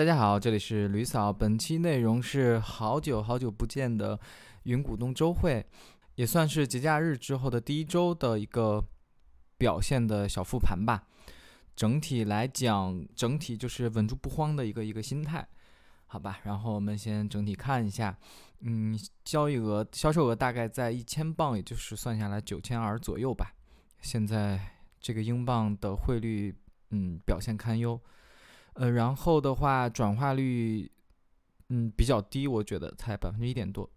大家好，这里是吕嫂。本期内容是好久好久不见的云股东周会，也算是节假日之后的第一周的一个表现的小复盘吧。整体来讲，整体就是稳住不慌的一个一个心态，好吧。然后我们先整体看一下，嗯，交易额、销售额大概在一千镑，也就是算下来九千二左右吧。现在这个英镑的汇率，嗯，表现堪忧。呃，然后的话，转化率，嗯，比较低，我觉得才百分之一点多。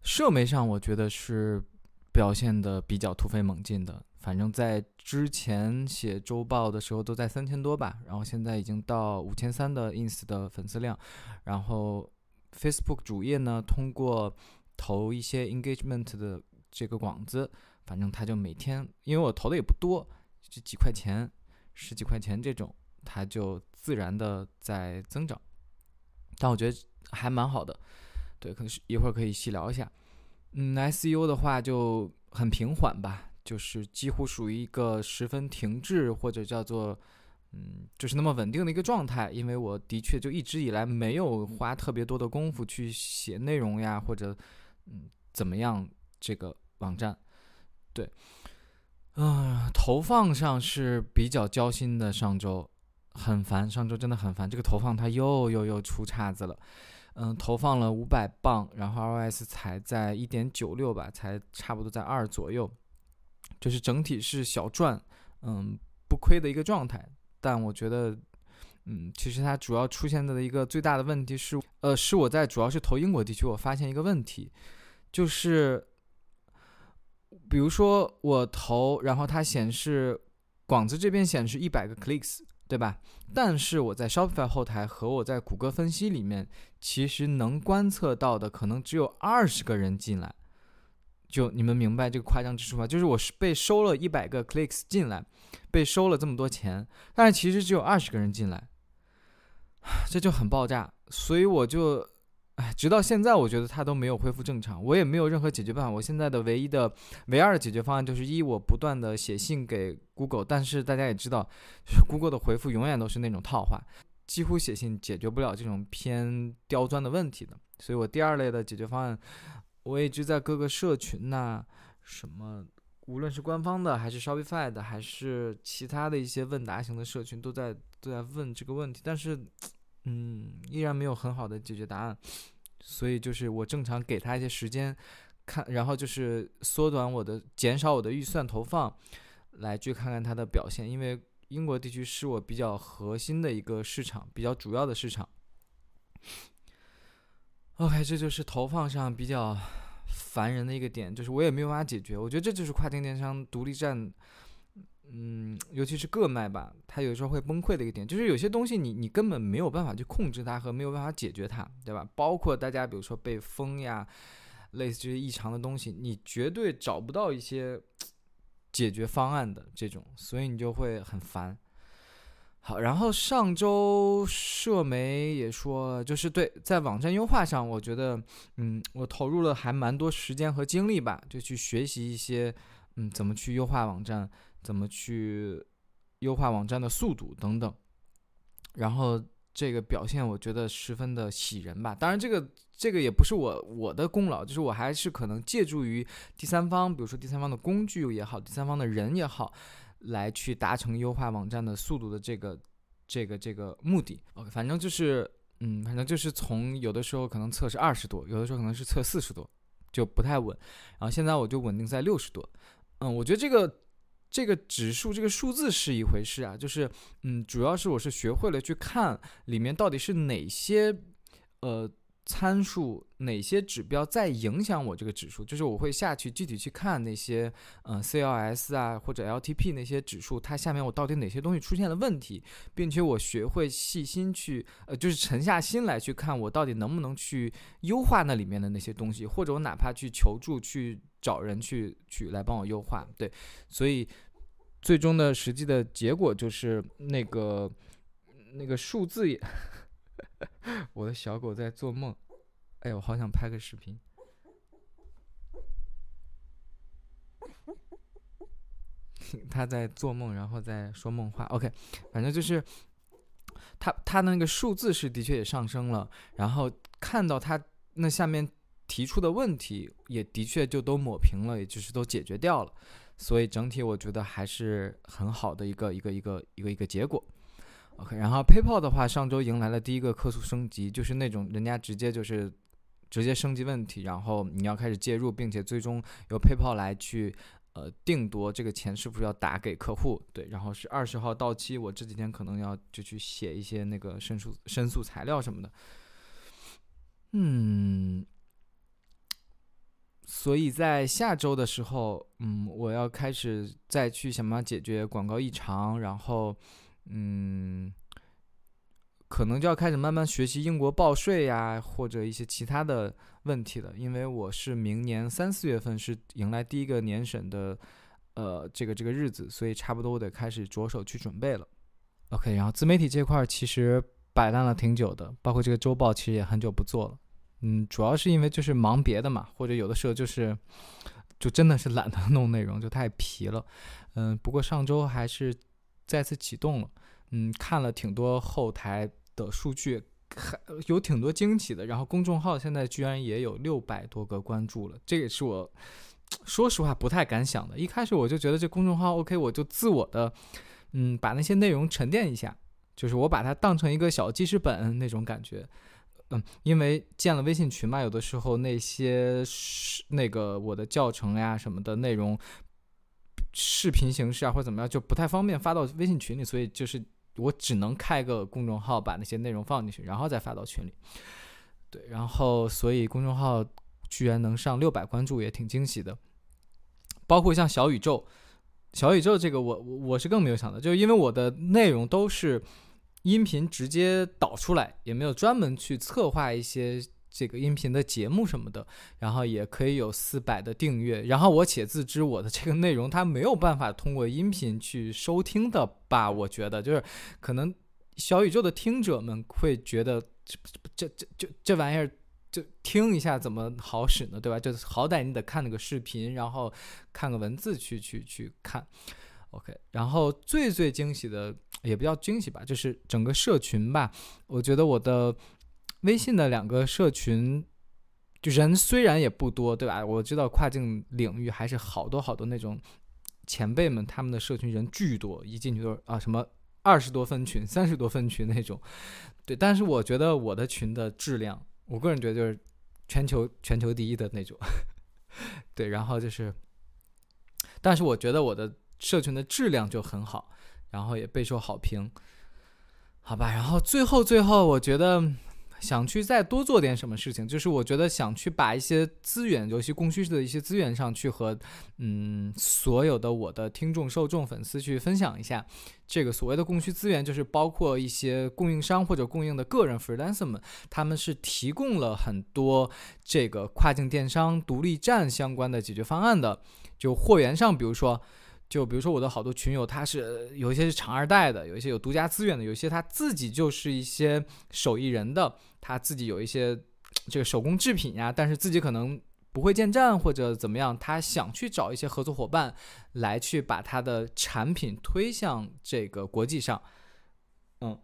社媒上，我觉得是表现的比较突飞猛进的。反正，在之前写周报的时候，都在三千多吧，然后现在已经到五千三的 ins 的粉丝量。然后，Facebook 主页呢，通过投一些 engagement 的这个广子，反正他就每天，因为我投的也不多，就几块钱、十几块钱这种。它就自然的在增长，但我觉得还蛮好的，对，可能是一会儿可以细聊一下。嗯，SEO 的话就很平缓吧，就是几乎属于一个十分停滞或者叫做嗯，就是那么稳定的一个状态。因为我的确就一直以来没有花特别多的功夫去写内容呀，或者嗯怎么样这个网站，对，嗯，投放上是比较焦心的，上周。很烦，上周真的很烦。这个投放它又又又出岔子了，嗯，投放了五百磅，然后 ROS 才在一点九六吧，才差不多在二左右，就是整体是小赚，嗯，不亏的一个状态。但我觉得，嗯，其实它主要出现的一个最大的问题是，呃，是我在主要是投英国地区，我发现一个问题，就是，比如说我投，然后它显示广子这边显示一百个 clicks。对吧？但是我在 Shopify 后台和我在谷歌分析里面，其实能观测到的可能只有二十个人进来。就你们明白这个夸张之处吗？就是我是被收了一百个 clicks 进来，被收了这么多钱，但是其实只有二十个人进来，这就很爆炸。所以我就。哎，直到现在，我觉得它都没有恢复正常，我也没有任何解决办法。我现在的唯一的、唯二的解决方案就是：一，我不断的写信给 Google，但是大家也知道，Google 的回复永远都是那种套话，几乎写信解决不了这种偏刁钻的问题的。所以我第二类的解决方案，我一直在各个社群呐，什么，无论是官方的，还是 Shopify 的，还是其他的一些问答型的社群，都在都在问这个问题，但是。嗯，依然没有很好的解决答案，所以就是我正常给他一些时间看，然后就是缩短我的、减少我的预算投放，来去看看它的表现。因为英国地区是我比较核心的一个市场，比较主要的市场。OK，这就是投放上比较烦人的一个点，就是我也没有办法解决。我觉得这就是跨境电商独立站。嗯，尤其是个卖吧，它有时候会崩溃的一个点，就是有些东西你你根本没有办法去控制它和没有办法解决它，对吧？包括大家比如说被封呀，类似这些异常的东西，你绝对找不到一些解决方案的这种，所以你就会很烦。好，然后上周社媒也说，就是对在网站优化上，我觉得，嗯，我投入了还蛮多时间和精力吧，就去学习一些，嗯，怎么去优化网站。怎么去优化网站的速度等等，然后这个表现我觉得十分的喜人吧。当然，这个这个也不是我我的功劳，就是我还是可能借助于第三方，比如说第三方的工具也好，第三方的人也好，来去达成优化网站的速度的这个这个这个目的。反正就是嗯，反正就是从有的时候可能测试二十多，有的时候可能是测四十多，就不太稳。然后现在我就稳定在六十多。嗯，我觉得这个。这个指数，这个数字是一回事啊，就是，嗯，主要是我是学会了去看里面到底是哪些，呃，参数，哪些指标在影响我这个指数，就是我会下去具体去看那些，嗯，CLS 啊或者 LTP 那些指数，它下面我到底哪些东西出现了问题，并且我学会细心去，呃，就是沉下心来去看我到底能不能去优化那里面的那些东西，或者我哪怕去求助去找人去去来帮我优化，对，所以。最终的实际的结果就是那个那个数字也，我的小狗在做梦，哎我好想拍个视频，它在做梦，然后在说梦话。OK，反正就是它它那个数字是的确也上升了，然后看到它那下面提出的问题也的确就都抹平了，也就是都解决掉了，所以整体我觉得还是很好的一个一个一个一个一个结果。OK，然后 PayPal 的话，上周迎来了第一个客诉升级，就是那种人家直接就是直接升级问题，然后你要开始介入，并且最终由 PayPal 来去呃定夺这个钱是不是要打给客户。对，然后是二十号到期，我这几天可能要就去写一些那个申诉申诉材料什么的。嗯，所以在下周的时候，嗯，我要开始再去想办法解决广告异常，然后。嗯，可能就要开始慢慢学习英国报税呀，或者一些其他的问题了。因为我是明年三四月份是迎来第一个年审的，呃，这个这个日子，所以差不多我得开始着手去准备了。OK，然后自媒体这块其实摆烂了挺久的，包括这个周报其实也很久不做了。嗯，主要是因为就是忙别的嘛，或者有的时候就是就真的是懒得弄内容，就太皮了。嗯，不过上周还是。再次启动了，嗯，看了挺多后台的数据，还有挺多惊喜的。然后公众号现在居然也有六百多个关注了，这也是我说实话不太敢想的。一开始我就觉得这公众号 OK，我就自我的，嗯，把那些内容沉淀一下，就是我把它当成一个小记事本那种感觉，嗯，因为建了微信群嘛，有的时候那些是那个我的教程呀什么的内容。视频形式啊，或者怎么样，就不太方便发到微信群里，所以就是我只能开个公众号，把那些内容放进去，然后再发到群里。对，然后所以公众号居然能上六百关注，也挺惊喜的。包括像小宇宙，小宇宙这个我我是更没有想到，就是因为我的内容都是音频直接导出来，也没有专门去策划一些。这个音频的节目什么的，然后也可以有四百的订阅，然后我且自知我的这个内容它没有办法通过音频去收听的吧？我觉得就是可能小宇宙的听者们会觉得这这这这这玩意儿就听一下怎么好使呢？对吧？就好歹你得看那个视频，然后看个文字去去去看。OK，然后最最惊喜的也不叫惊喜吧，就是整个社群吧，我觉得我的。微信的两个社群，就人虽然也不多，对吧？我知道跨境领域还是好多好多那种前辈们，他们的社群人巨多，一进去都是啊什么二十多分群、三十多分群那种。对，但是我觉得我的群的质量，我个人觉得就是全球全球第一的那种。对，然后就是，但是我觉得我的社群的质量就很好，然后也备受好评，好吧。然后最后最后，我觉得。想去再多做点什么事情，就是我觉得想去把一些资源，尤其供需的一些资源上去和，嗯，所有的我的听众、受众、粉丝去分享一下。这个所谓的供需资源，就是包括一些供应商或者供应的个人 freelancer 们，他们是提供了很多这个跨境电商独立站相关的解决方案的。就货源上，比如说。就比如说我的好多群友，他是有一些是厂二代的，有一些有独家资源的，有一些他自己就是一些手艺人的，他自己有一些这个手工制品呀，但是自己可能不会建站或者怎么样，他想去找一些合作伙伴来去把他的产品推向这个国际上，嗯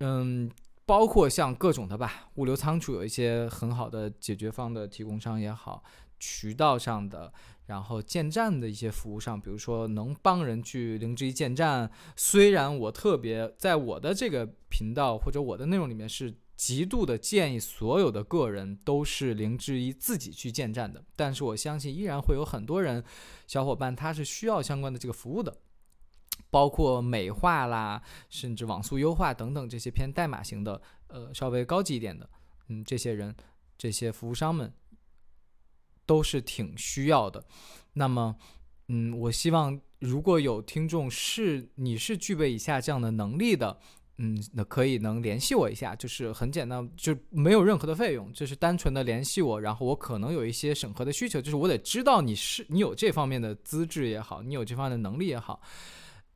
嗯，包括像各种的吧，物流仓储有一些很好的解决方的提供商也好，渠道上的。然后建站的一些服务上，比如说能帮人去零之一建站，虽然我特别在我的这个频道或者我的内容里面是极度的建议所有的个人都是零之一自己去建站的，但是我相信依然会有很多人小伙伴他是需要相关的这个服务的，包括美化啦，甚至网速优化等等这些偏代码型的，呃，稍微高级一点的，嗯，这些人这些服务商们。都是挺需要的，那么，嗯，我希望如果有听众是你是具备以下这样的能力的，嗯，那可以能联系我一下，就是很简单，就没有任何的费用，就是单纯的联系我，然后我可能有一些审核的需求，就是我得知道你是你有这方面的资质也好，你有这方面的能力也好，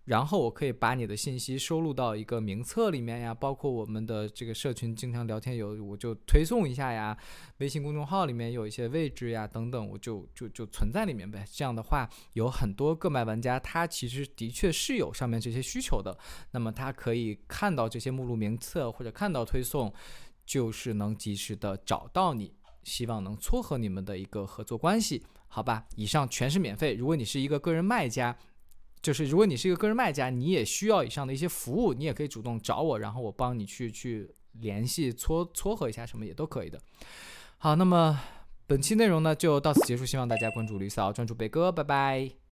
然后我可以把你的信息收录到一个名册里面呀，包括我们的这个社群经常聊天有，我就推送一下呀。微信公众号里面有一些位置呀，等等，我就就就存在里面呗。这样的话，有很多个卖玩家，他其实的确是有上面这些需求的，那么他可以看到这些目录名册或者看到推送，就是能及时的找到你，希望能撮合你们的一个合作关系，好吧？以上全是免费。如果你是一个个人卖家。就是如果你是一个个人卖家，你也需要以上的一些服务，你也可以主动找我，然后我帮你去去联系撮撮合一下，什么也都可以的。好，那么本期内容呢就到此结束，希望大家关注吕嫂，专注北哥，拜拜。